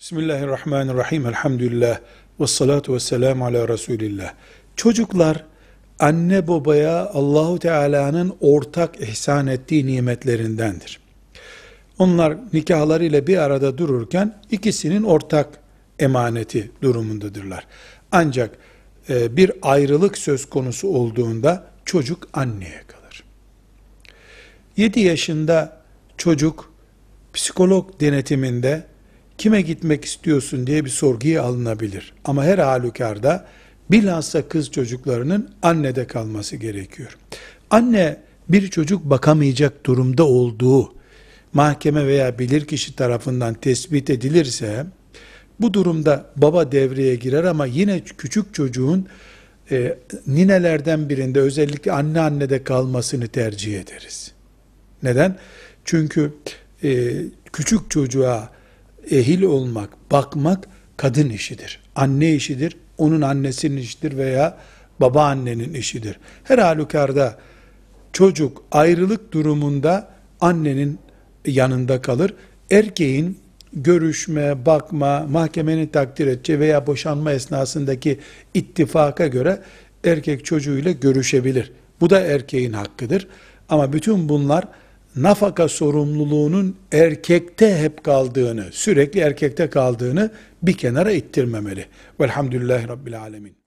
Bismillahirrahmanirrahim. Elhamdülillah. Ve salatu ve selamu ala Resulillah. Çocuklar anne babaya Allahu Teala'nın ortak ihsan ettiği nimetlerindendir. Onlar nikahlarıyla bir arada dururken ikisinin ortak emaneti durumundadırlar. Ancak e, bir ayrılık söz konusu olduğunda çocuk anneye kalır. 7 yaşında çocuk psikolog denetiminde kime gitmek istiyorsun diye bir sorguya alınabilir. Ama her halükarda bilhassa kız çocuklarının annede kalması gerekiyor. Anne bir çocuk bakamayacak durumda olduğu mahkeme veya bilirkişi tarafından tespit edilirse bu durumda baba devreye girer ama yine küçük çocuğun e, ninelerden birinde özellikle anne annede kalmasını tercih ederiz. Neden? Çünkü e, küçük çocuğa ehil olmak, bakmak kadın işidir. Anne işidir, onun annesinin işidir veya babaannenin işidir. Her halükarda çocuk ayrılık durumunda annenin yanında kalır. Erkeğin görüşme, bakma, mahkemenin takdir edeceği veya boşanma esnasındaki ittifaka göre erkek çocuğuyla görüşebilir. Bu da erkeğin hakkıdır. Ama bütün bunlar nafaka sorumluluğunun erkekte hep kaldığını, sürekli erkekte kaldığını bir kenara ittirmemeli. Velhamdülillahi Rabbil Alemin.